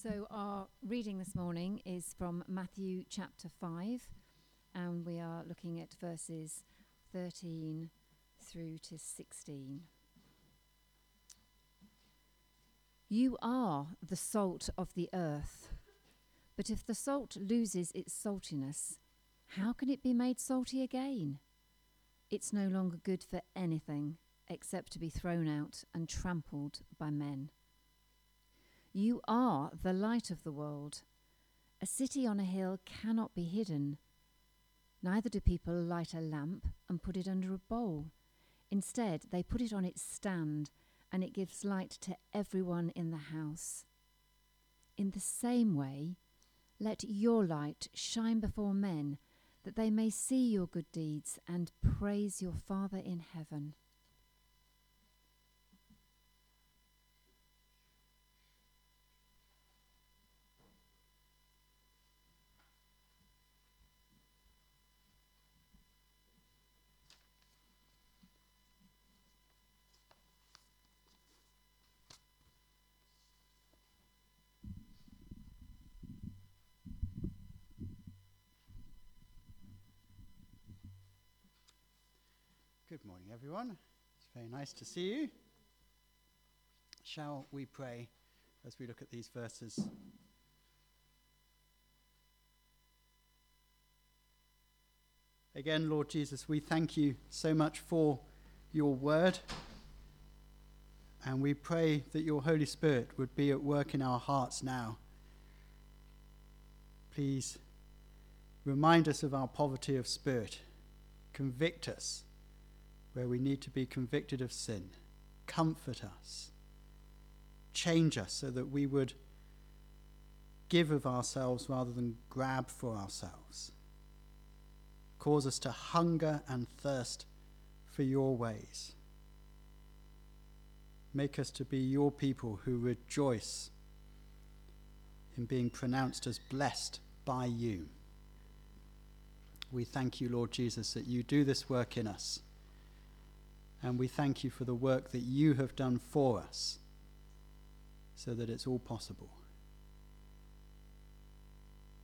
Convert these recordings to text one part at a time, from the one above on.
So, our reading this morning is from Matthew chapter 5, and we are looking at verses 13 through to 16. You are the salt of the earth, but if the salt loses its saltiness, how can it be made salty again? It's no longer good for anything except to be thrown out and trampled by men. You are the light of the world. A city on a hill cannot be hidden. Neither do people light a lamp and put it under a bowl. Instead, they put it on its stand, and it gives light to everyone in the house. In the same way, let your light shine before men, that they may see your good deeds and praise your Father in heaven. Good morning, everyone. It's very nice to see you. Shall we pray as we look at these verses? Again, Lord Jesus, we thank you so much for your word. And we pray that your Holy Spirit would be at work in our hearts now. Please remind us of our poverty of spirit, convict us where we need to be convicted of sin. Comfort us. Change us so that we would give of ourselves rather than grab for ourselves. Cause us to hunger and thirst for your ways. Make us to be your people who rejoice in being pronounced as blessed by you. We thank you, Lord Jesus, that you do this work in us and we thank you for the work that you have done for us so that it's all possible.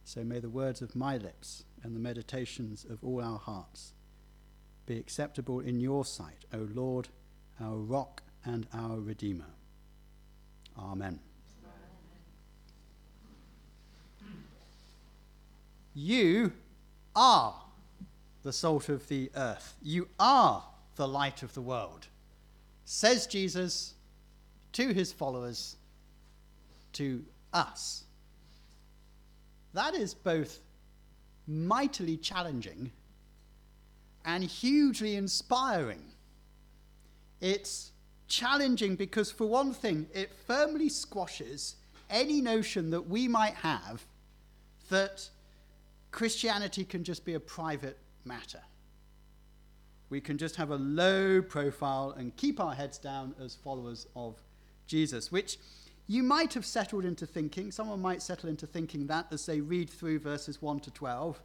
So may the words of my lips and the meditations of all our hearts be acceptable in your sight, O Lord, our rock and our Redeemer. Amen. You are the salt of the earth. You are the light of the world. Says Jesus to his followers, to us. That is both mightily challenging and hugely inspiring. It's challenging because, for one thing, it firmly squashes any notion that we might have that Christianity can just be a private matter we can just have a low profile and keep our heads down as followers of Jesus, which you might have settled into thinking, someone might settle into thinking that as they read through verses 1 to 12.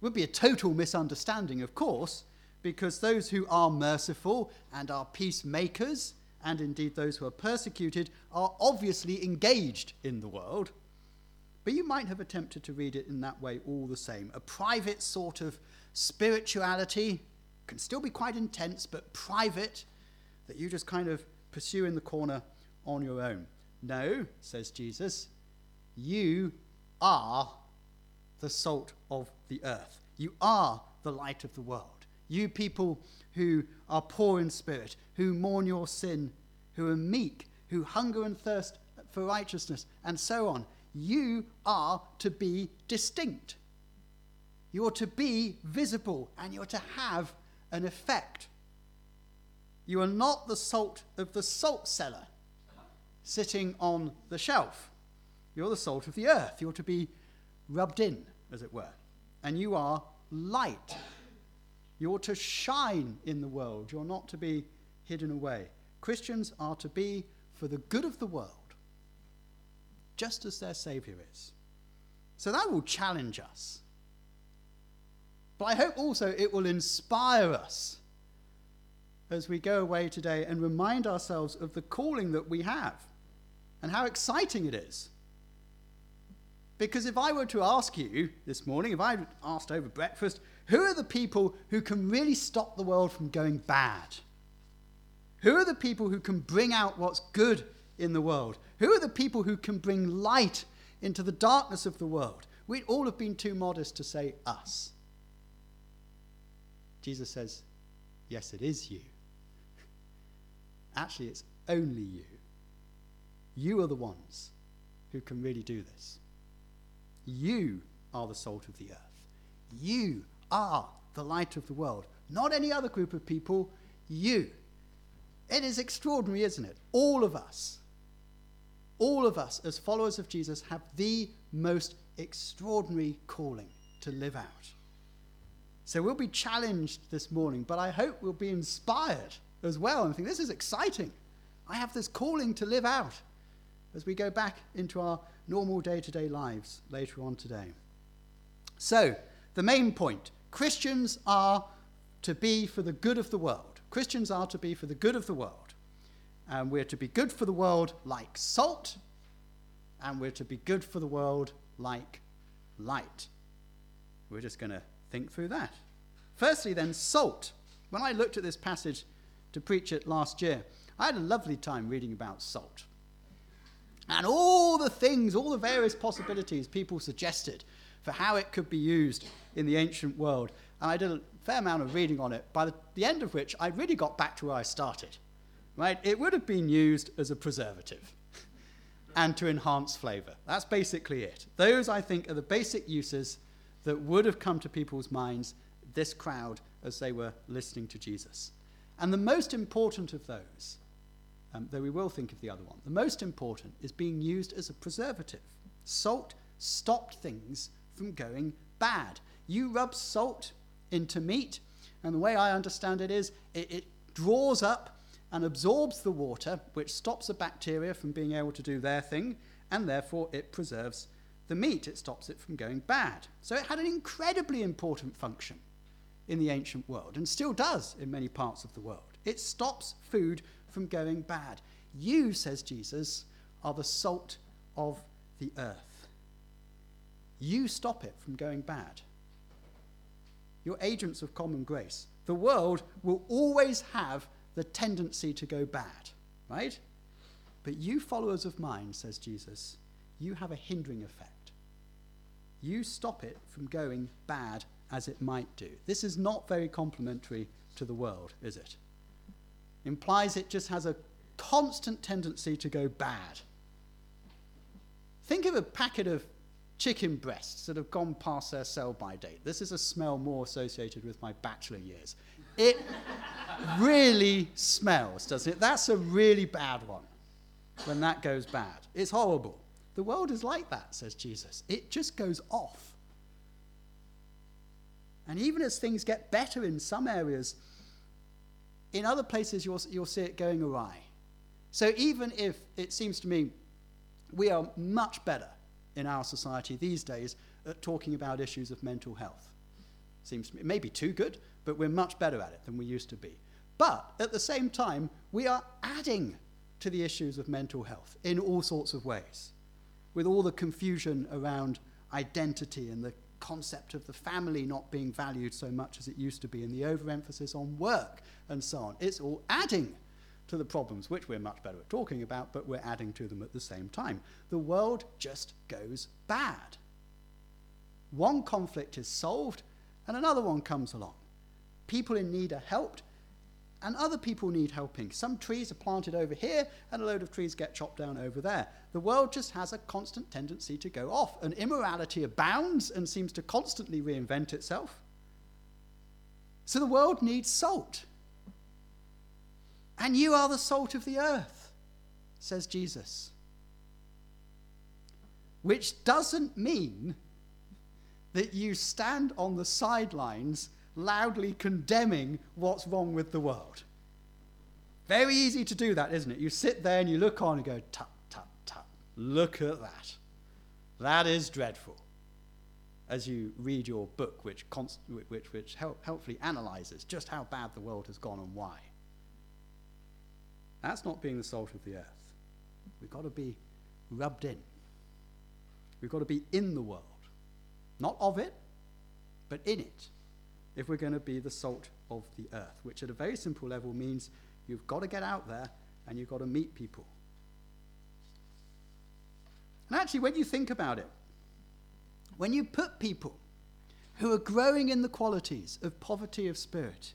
Would be a total misunderstanding, of course, because those who are merciful and are peacemakers, and indeed those who are persecuted, are obviously engaged in the world. But you might have attempted to read it in that way all the same a private sort of spirituality can still be quite intense, but private, that you just kind of pursue in the corner on your own. No, says Jesus, you are the salt of the earth. You are the light of the world. You people who are poor in spirit, who mourn your sin, who are meek, who hunger and thirst for righteousness, and so on. You are to be distinct. You're to be visible, and you're to have an effect. You are not the salt of the salt cellar sitting on the shelf. You're the salt of the earth. You're to be rubbed in, as it were. And you are light. You're to shine in the world. You're not to be hidden away. Christians are to be for the good of the world, just as their Saviour is. So that will challenge us. But I hope also it will inspire us as we go away today and remind ourselves of the calling that we have and how exciting it is Because if I were to ask you this morning, if I asked over breakfast, who are the people who can really stop the world from going bad? Who are the people who can bring out what's good in the world? Who are the people who can bring light into the darkness of the world? We'd all have been too modest to say us. Jesus says, Yes, it is you. Actually, it's only you. You are the ones who can really do this. You are the salt of the earth. You are the light of the world. Not any other group of people, you. It is extraordinary, isn't it? All of us, all of us as followers of Jesus have the most extraordinary calling to live out. So we'll be challenged this morning, but I hope we'll be inspired as well and think this is exciting. I have this calling to live out as we go back into our normal day to day lives later on today. So, the main point Christians are to be for the good of the world. Christians are to be for the good of the world. And we're to be good for the world like salt, and we're to be good for the world like light. We're just going to think through that. Firstly, then, salt. When I looked at this passage to preach it last year, I had a lovely time reading about salt. And all the things, all the various possibilities people suggested for how it could be used in the ancient world. And I did a fair amount of reading on it, by the, the end of which I really got back to where I started. Right? It would have been used as a preservative and to enhance flavor. That's basically it. Those, I think, are the basic uses that would have come to people's minds, this crowd, as they were listening to Jesus. And the most important of those, um, though we will think of the other one, the most important is being used as a preservative. Salt stopped things from going bad. You rub salt into meat, and the way I understand it is it, it draws up and absorbs the water, which stops the bacteria from being able to do their thing, and therefore it preserves the meat. It stops it from going bad. So it had an incredibly important function in the ancient world, and still does in many parts of the world. It stops food from going bad. You, says Jesus, are the salt of the earth. You stop it from going bad. You're agents of common grace. The world will always have the tendency to go bad, right? But you, followers of mine, says Jesus, you have a hindering effect. You stop it from going bad as it might do. This is not very complimentary to the world, is it? Implies it just has a constant tendency to go bad. Think of a packet of chicken breasts that have gone past their sell by date. This is a smell more associated with my bachelor years. It really smells, doesn't it? That's a really bad one when that goes bad. It's horrible. The world is like that, says Jesus. It just goes off. And even as things get better in some areas, in other places you'll, you'll see it going awry. So even if it seems to me we are much better in our society these days at talking about issues of mental health. Seems to me, it may be too good, but we're much better at it than we used to be. But at the same time, we are adding to the issues of mental health in all sorts of ways, with all the confusion around identity and the concept of the family not being valued so much as it used to be, and the overemphasis on work and so on. It's all adding to the problems, which we're much better at talking about, but we're adding to them at the same time. The world just goes bad. One conflict is solved, and another one comes along. People in need are helped, and other people need helping. Some trees are planted over here, and a load of trees get chopped down over there. The world just has a constant tendency to go off, and immorality abounds and seems to constantly reinvent itself. So the world needs salt. And you are the salt of the earth, says Jesus. Which doesn't mean that you stand on the sidelines loudly condemning what's wrong with the world. Very easy to do that, isn't it? You sit there and you look on and go, tut, tut, tut. Look at that. That is dreadful. As you read your book, which, const- which, which help- helpfully analyzes just how bad the world has gone and why. That's not being the salt of the earth. We've got to be rubbed in. We've got to be in the world. Not of it, but in it, if we're going to be the salt of the earth, which at a very simple level means you've got to get out there and you've got to meet people. And actually, when you think about it, when you put people who are growing in the qualities of poverty of spirit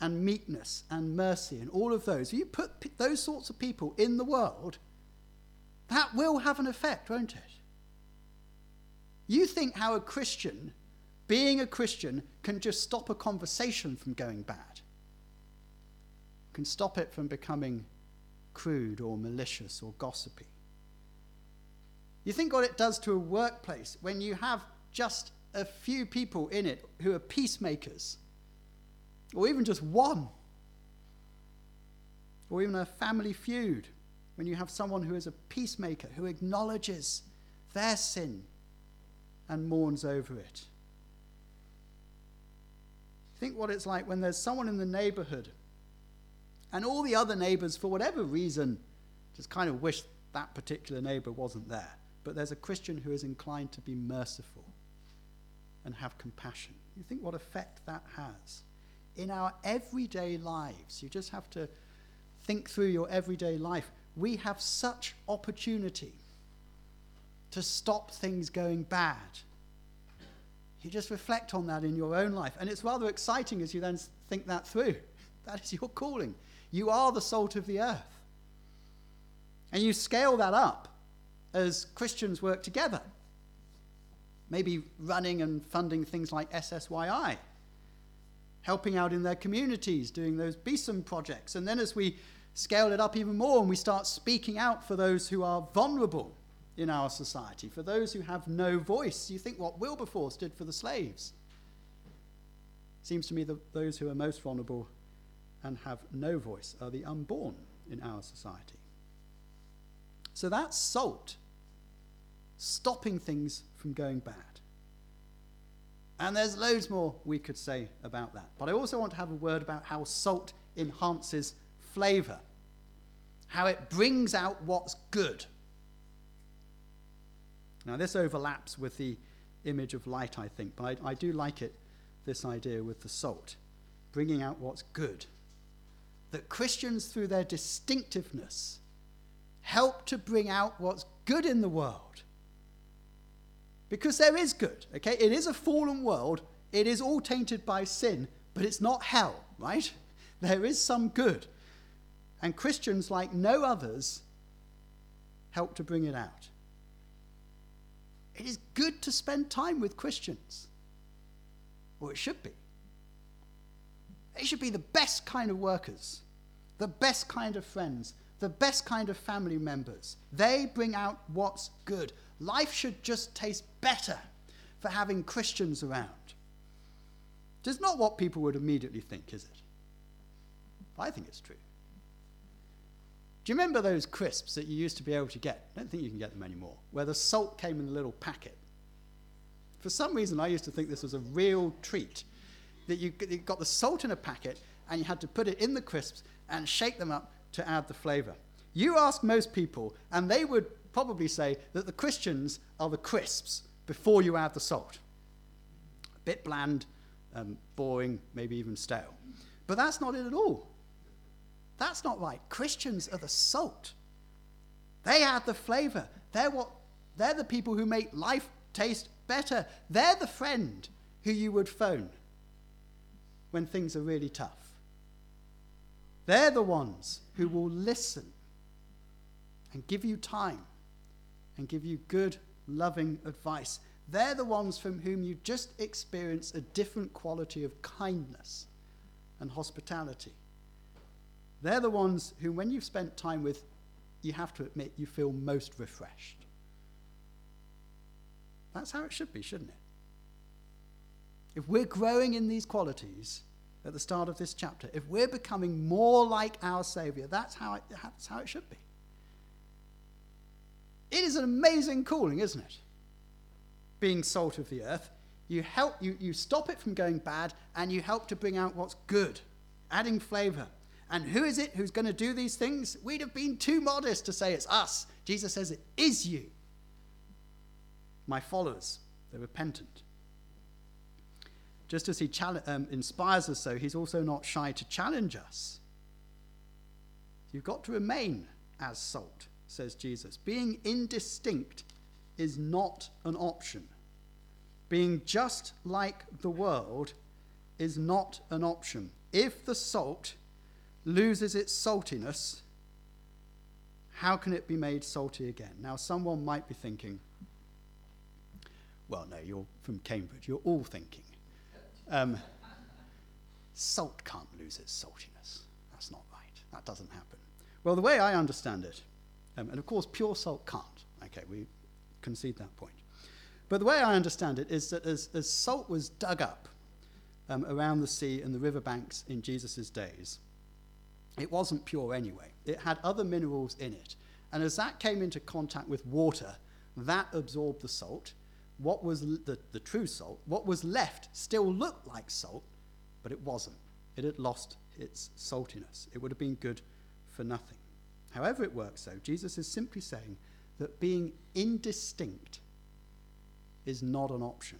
and meekness and mercy and all of those, you put p- those sorts of people in the world, that will have an effect, won't it? You think how a Christian, being a Christian, can just stop a conversation from going bad, can stop it from becoming crude or malicious or gossipy. You think what it does to a workplace when you have just a few people in it who are peacemakers, or even just one, or even a family feud, when you have someone who is a peacemaker, who acknowledges their sin and mourns over it. Think what it's like when there's someone in the neighborhood and all the other neighbors, for whatever reason, just kind of wish that particular neighbor wasn't there. But there's a Christian who is inclined to be merciful and have compassion. You think what effect that has in our everyday lives. You just have to think through your everyday life. We have such opportunity to stop things going bad. You just reflect on that in your own life. And it's rather exciting as you then think that through. That is your calling. You are the salt of the earth. And you scale that up as Christians work together. Maybe running and funding things like SSYI, helping out in their communities, doing those BESOM projects. And then as we scale it up even more and we start speaking out for those who are vulnerable in our society, for those who have no voice. You think what Wilberforce did for the slaves. Seems to me that those who are most vulnerable and have no voice are the unborn in our society. So that's salt, stopping things from going bad. And there's loads more we could say about that. But I also want to have a word about how salt enhances flavour, how it brings out what's good now, this overlaps with the image of light, I think, but I, I do like it, this idea with the salt, bringing out what's good. That Christians, through their distinctiveness, help to bring out what's good in the world. Because there is good, okay? It is a fallen world, it is all tainted by sin, but it's not hell, right? There is some good. And Christians, like no others, help to bring it out. It is good to spend time with Christians. Or it should be. They should be the best kind of workers, the best kind of friends, the best kind of family members. They bring out what's good. Life should just taste better for having Christians around. It's not what people would immediately think, is it? I think it's true. Do you remember those crisps that you used to be able to get? I don't think you can get them anymore, where the salt came in a little packet. For some reason, I used to think this was a real treat. That you, you got the salt in a packet and you had to put it in the crisps and shake them up to add the flavor. You ask most people, and they would probably say that the Christians are the crisps before you add the salt. A bit bland, um, boring, maybe even stale. But that's not it at all. That's not right. Christians are the salt. They add the flavor. They're what they're the people who make life taste better. They're the friend who you would phone when things are really tough. They're the ones who will listen and give you time and give you good, loving advice. They're the ones from whom you just experience a different quality of kindness and hospitality. They're the ones who, when you've spent time with, you have to admit you feel most refreshed. That's how it should be, shouldn't it? If we're growing in these qualities at the start of this chapter, if we're becoming more like our Savior, that's how it, that's how it should be. It is an amazing calling, isn't it? Being salt of the earth. You help you, you stop it from going bad and you help to bring out what's good, adding flavor, and who is it who's going to do these things? We'd have been too modest to say it's us. Jesus says it is you. my followers. They're repentant. Just as he um, inspires us, so, he's also not shy to challenge us. You've got to remain as salt, says Jesus. Being indistinct is not an option. Being just like the world is not an option. If the salt loses its saltiness, how can it be made salty again? Now, someone might be thinking, well, no, you're from Cambridge, you're all thinking, um, salt can't lose its saltiness. That's not right. That doesn't happen. Well, the way I understand it, um, and of course, pure salt can't. Okay, we concede that point. But the way I understand it is that as, as salt was dug up um, around the sea and the riverbanks in Jesus' days, it wasn't pure anyway. It had other minerals in it. And as that came into contact with water, that absorbed the salt. What was the, the true salt, what was left still looked like salt, but it wasn't. It had lost its saltiness. It would have been good for nothing. However, it works, though, Jesus is simply saying that being indistinct is not an option.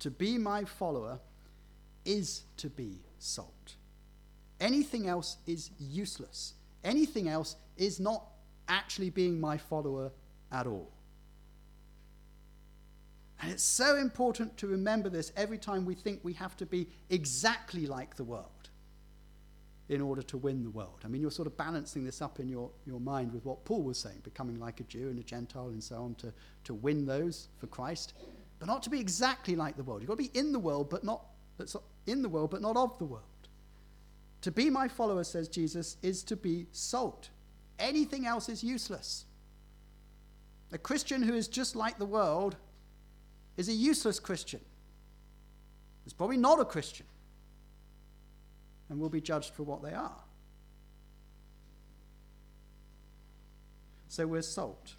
To be my follower is to be salt. Anything else is useless. Anything else is not actually being my follower at all. And it's so important to remember this every time we think we have to be exactly like the world in order to win the world. I mean, you're sort of balancing this up in your, your mind with what Paul was saying, becoming like a Jew and a Gentile and so on, to, to win those for Christ, but not to be exactly like the world. You've got to be in the world, but not in the world, but not of the world. To be my follower, says Jesus, is to be salt. Anything else is useless. A Christian who is just like the world is a useless Christian. It's probably not a Christian and will be judged for what they are. So we're salt.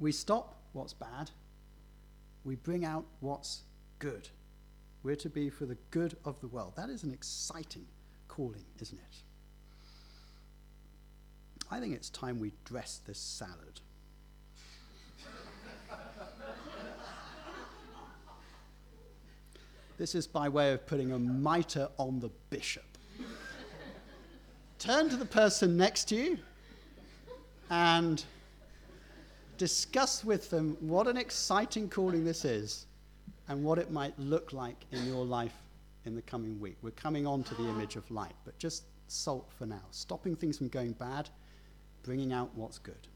We stop what's bad, we bring out what's good. We're to be for the good of the world. That is an exciting calling, isn't it? I think it's time we dress this salad. This is by way of putting a mitre on the bishop. Turn to the person next to you and discuss with them what an exciting calling this is and what it might look like in your life in the coming week. We're coming on to the image of light, but just salt for now, stopping things from going bad, bringing out what's good.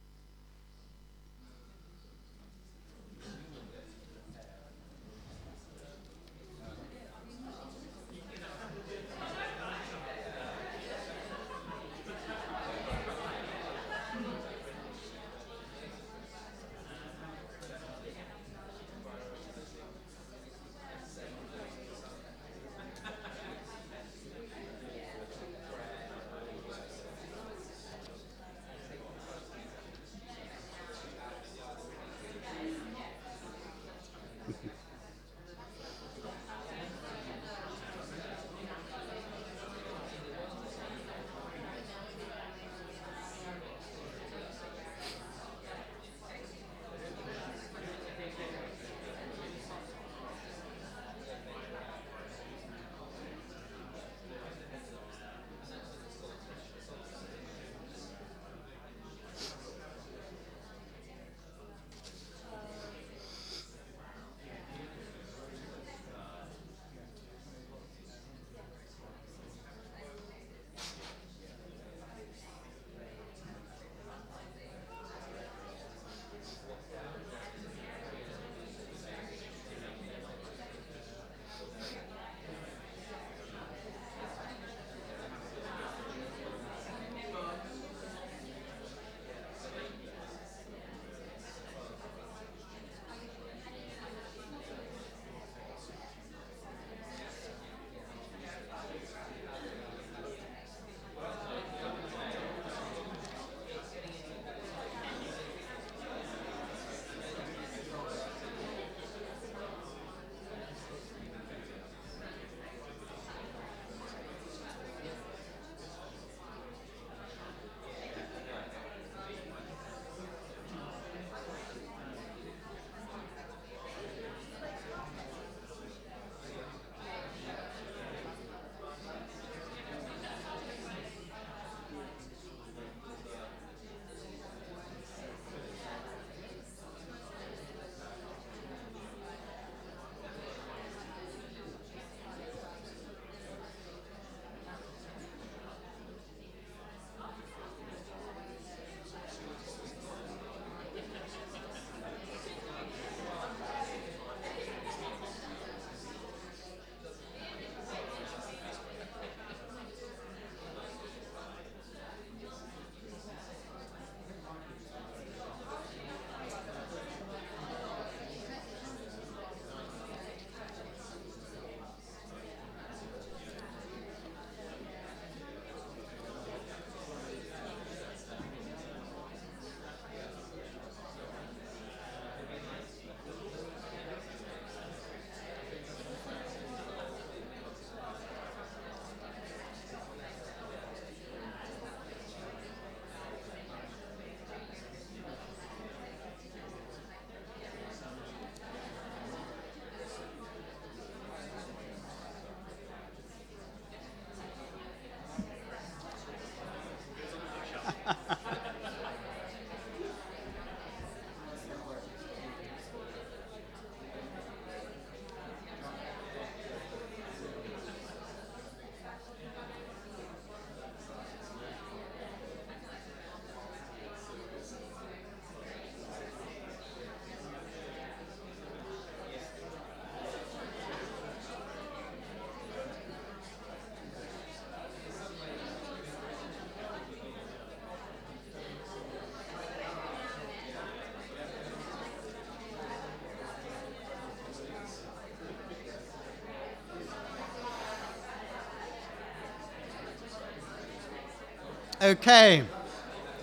Okay,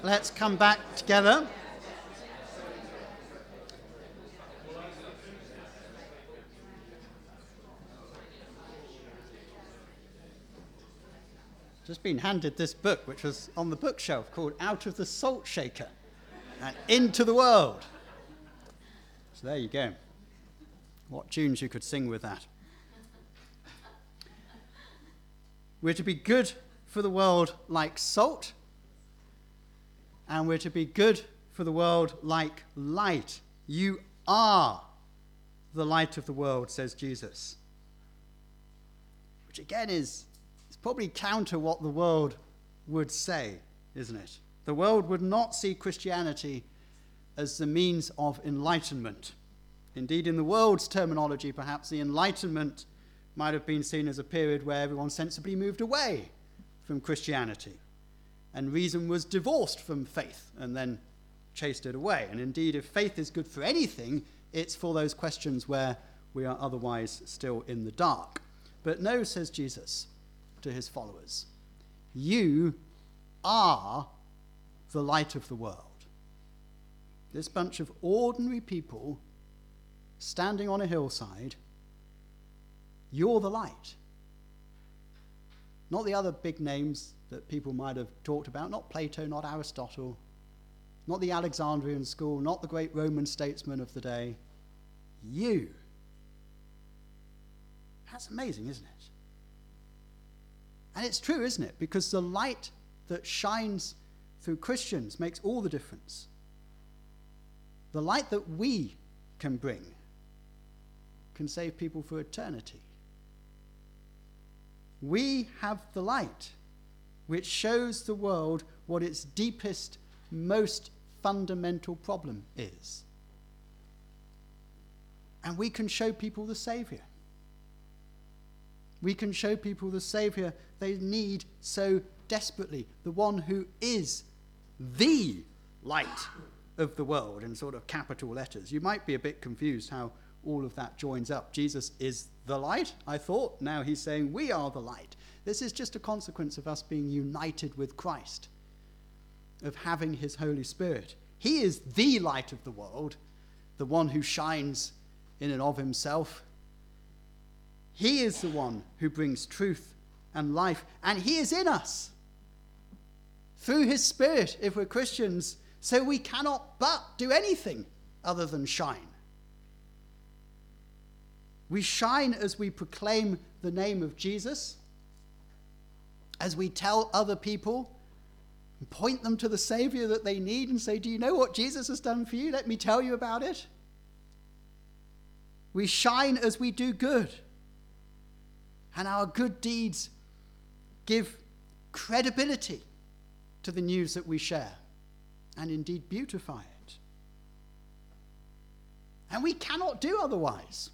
let's come back together. Just been handed this book, which was on the bookshelf, called Out of the Salt Shaker and Into the World. So there you go. What tunes you could sing with that. We're to be good for the world like salt, and we're to be good for the world like light. You are the light of the world, says Jesus. Which again is, is probably counter what the world would say, isn't it? The world would not see Christianity as the means of enlightenment. Indeed, in the world's terminology, perhaps the Enlightenment might have been seen as a period where everyone sensibly moved away from Christianity. And reason was divorced from faith and then chased it away. And indeed, if faith is good for anything, it's for those questions where we are otherwise still in the dark. But no, says Jesus to his followers, you are the light of the world. This bunch of ordinary people standing on a hillside, you're the light. Not the other big names that people might have talked about, not Plato, not Aristotle, not the Alexandrian school, not the great Roman statesman of the day. You. That's amazing, isn't it? And it's true, isn't it? Because the light that shines through Christians makes all the difference. The light that we can bring can save people for eternity. We have the light which shows the world what its deepest, most fundamental problem is. And we can show people the Savior. We can show people the Savior they need so desperately, the one who is the light of the world in sort of capital letters. You might be a bit confused how all of that joins up. Jesus is the light, I thought. Now he's saying we are the light. This is just a consequence of us being united with Christ, of having his Holy Spirit. He is the light of the world, the one who shines in and of himself. He is the one who brings truth and life, and he is in us through his Spirit if we're Christians, so we cannot but do anything other than shine. We shine as we proclaim the name of Jesus, as we tell other people and point them to the Savior that they need and say, Do you know what Jesus has done for you? Let me tell you about it. We shine as we do good, and our good deeds give credibility to the news that we share and indeed beautify it. And we cannot do otherwise.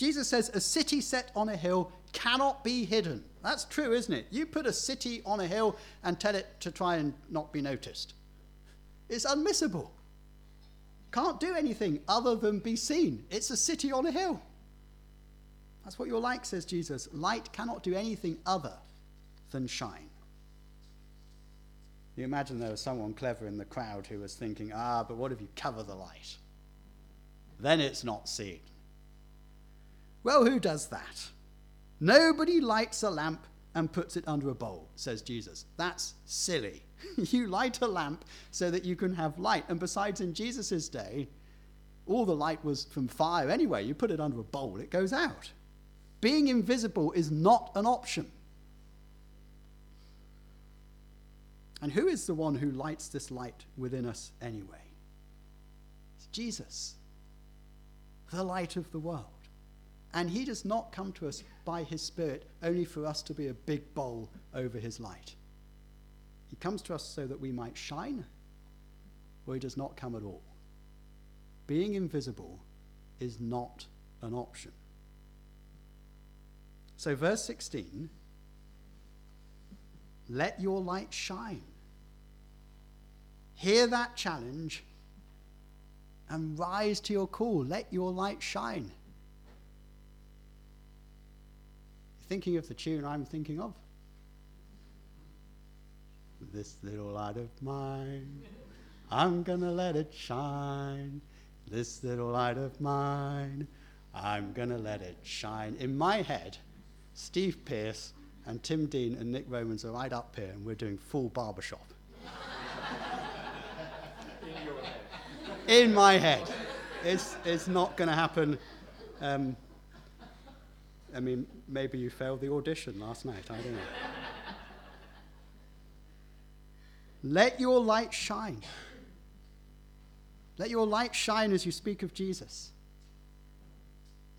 Jesus says a city set on a hill cannot be hidden. That's true, isn't it? You put a city on a hill and tell it to try and not be noticed. It's unmissable. Can't do anything other than be seen. It's a city on a hill. That's what you're like, says Jesus. Light cannot do anything other than shine. You imagine there was someone clever in the crowd who was thinking, ah, but what if you cover the light? Then it's not seen. Well, who does that? Nobody lights a lamp and puts it under a bowl, says Jesus. That's silly. you light a lamp so that you can have light. And besides, in Jesus' day, all the light was from fire anyway. You put it under a bowl, it goes out. Being invisible is not an option. And who is the one who lights this light within us anyway? It's Jesus, the light of the world. And he does not come to us by his Spirit only for us to be a big bowl over his light. He comes to us so that we might shine, or he does not come at all. Being invisible is not an option. So, verse 16 let your light shine. Hear that challenge and rise to your call. Let your light shine. Thinking of the tune I'm thinking of? this little light of mine. I'm gonna let it shine. This little light of mine. I'm gonna let it shine. In my head, Steve Pierce and Tim Dean and Nick Romans are right up here, and we're doing full barbershop. In your head. In my head. It's, it's not going to happen. Um, I mean, maybe you failed the audition last night. I don't know. Let your light shine. Let your light shine as you speak of Jesus.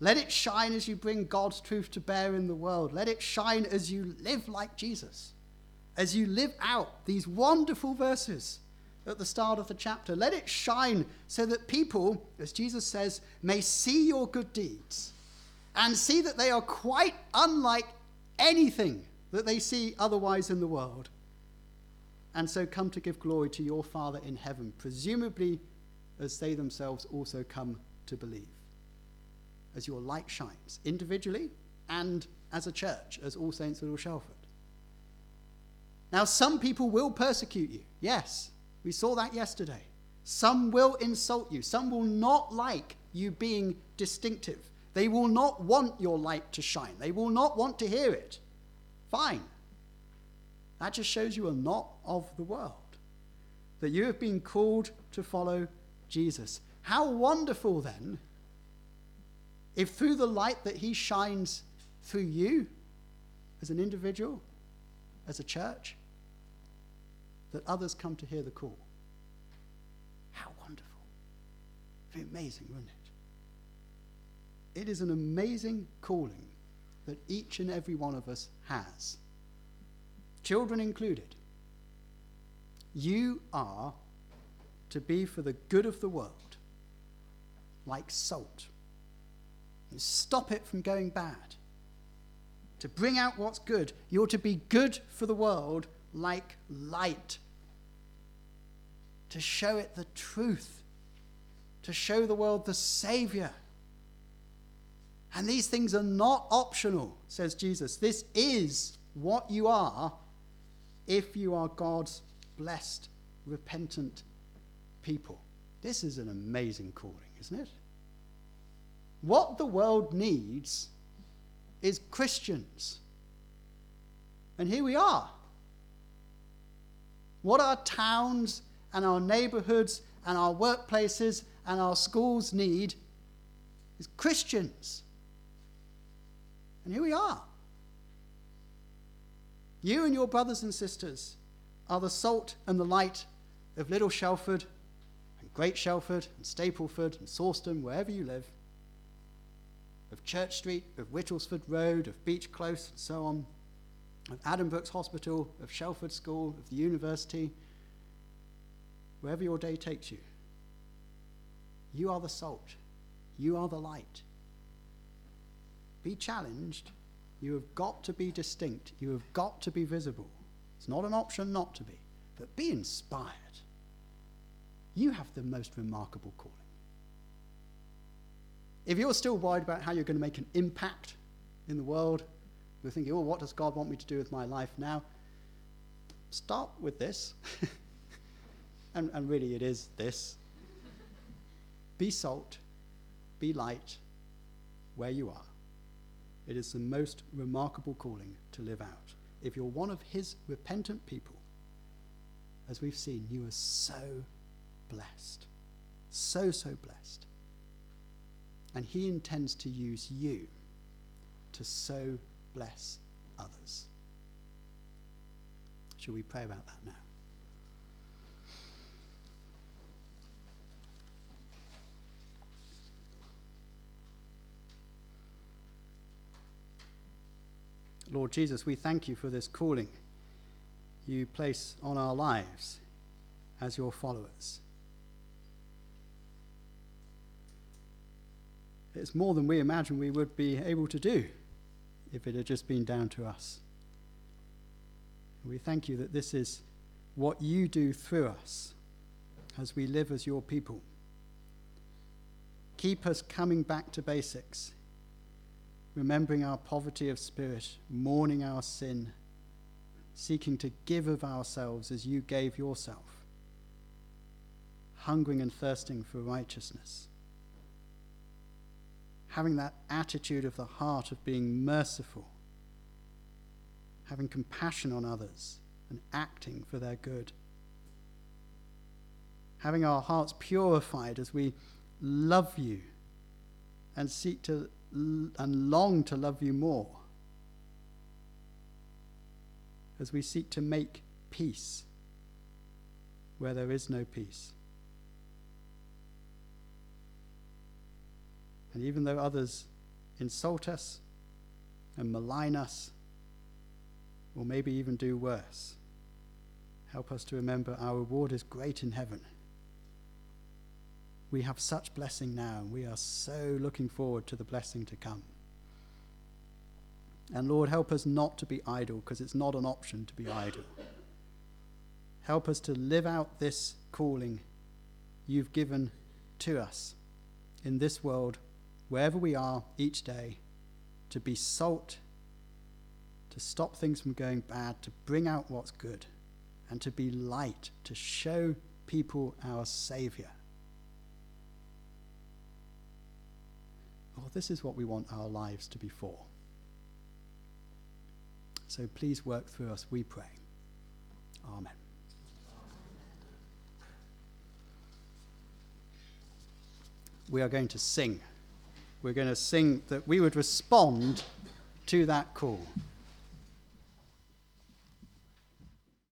Let it shine as you bring God's truth to bear in the world. Let it shine as you live like Jesus, as you live out these wonderful verses at the start of the chapter. Let it shine so that people, as Jesus says, may see your good deeds and see that they are quite unlike anything that they see otherwise in the world. And so come to give glory to your Father in heaven, presumably as they themselves also come to believe. As your light shines individually and as a church, as All Saints Little Shelford. Now, some people will persecute you, yes, we saw that yesterday. Some will insult you. Some will not like you being distinctive. They will not want your light to shine. They will not want to hear it. Fine. That just shows you are not of the world. That you have been called to follow Jesus. How wonderful then if through the light that he shines through you as an individual, as a church, that others come to hear the call. How wonderful. It'd be amazing, wouldn't it? It is an amazing calling that each and every one of us has, children included. You are to be for the good of the world, like salt. And stop it from going bad. To bring out what's good, you're to be good for the world like light to show it the truth, to show the world the Savior. And these things are not optional, says Jesus. This is what you are if you are God's blessed, repentant people. This is an amazing calling, isn't it? What the world needs is Christians. And here we are. What our towns and our neighborhoods and our workplaces and our schools need is Christians. And here we are. You and your brothers and sisters are the salt and the light of Little Shelford and Great Shelford and Stapleford and Sawston, wherever you live, of Church Street, of Whittlesford Road, of Beach Close, and so on, of Addenbrooke's Hospital, of Shelford School, of the university, wherever your day takes you. You are the salt. You are the light. Be challenged. You have got to be distinct. You have got to be visible. It's not an option not to be, but be inspired. You have the most remarkable calling. If you're still worried about how you're going to make an impact in the world, you're thinking, oh, what does God want me to do with my life now? Start with this. and, and really it is this be salt, be light where you are. It is the most remarkable calling to live out. If you're one of his repentant people, as we've seen, you are so blessed. So, so blessed. And he intends to use you to so bless others. Shall we pray about that now? Lord Jesus, we thank you for this calling you place on our lives as your followers. It's more than we imagine we would be able to do if it had just been down to us. We thank you that this is what you do through us as we live as your people. Keep us coming back to basics remembering our poverty of spirit, mourning our sin, seeking to give of ourselves as you gave yourself, hungering and thirsting for righteousness, having that attitude of the heart of being merciful, having compassion on others, and acting for their good. Having our hearts purified as we love you and seek to and long to love you more as we seek to make peace where there is no peace. And even though others insult us and malign us, or maybe even do worse, help us to remember our reward is great in heaven. We have such blessing now, and we are so looking forward to the blessing to come. And Lord, help us not to be idle, because it's not an option to be idle. Help us to live out this calling you've given to us in this world, wherever we are each day, to be salt, to stop things from going bad, to bring out what's good, and to be light, to show people our Saviour. Lord, this is what we want our lives to be for. So please work through us, we pray. Amen. We are going to sing. We're going to sing that we would respond to that call.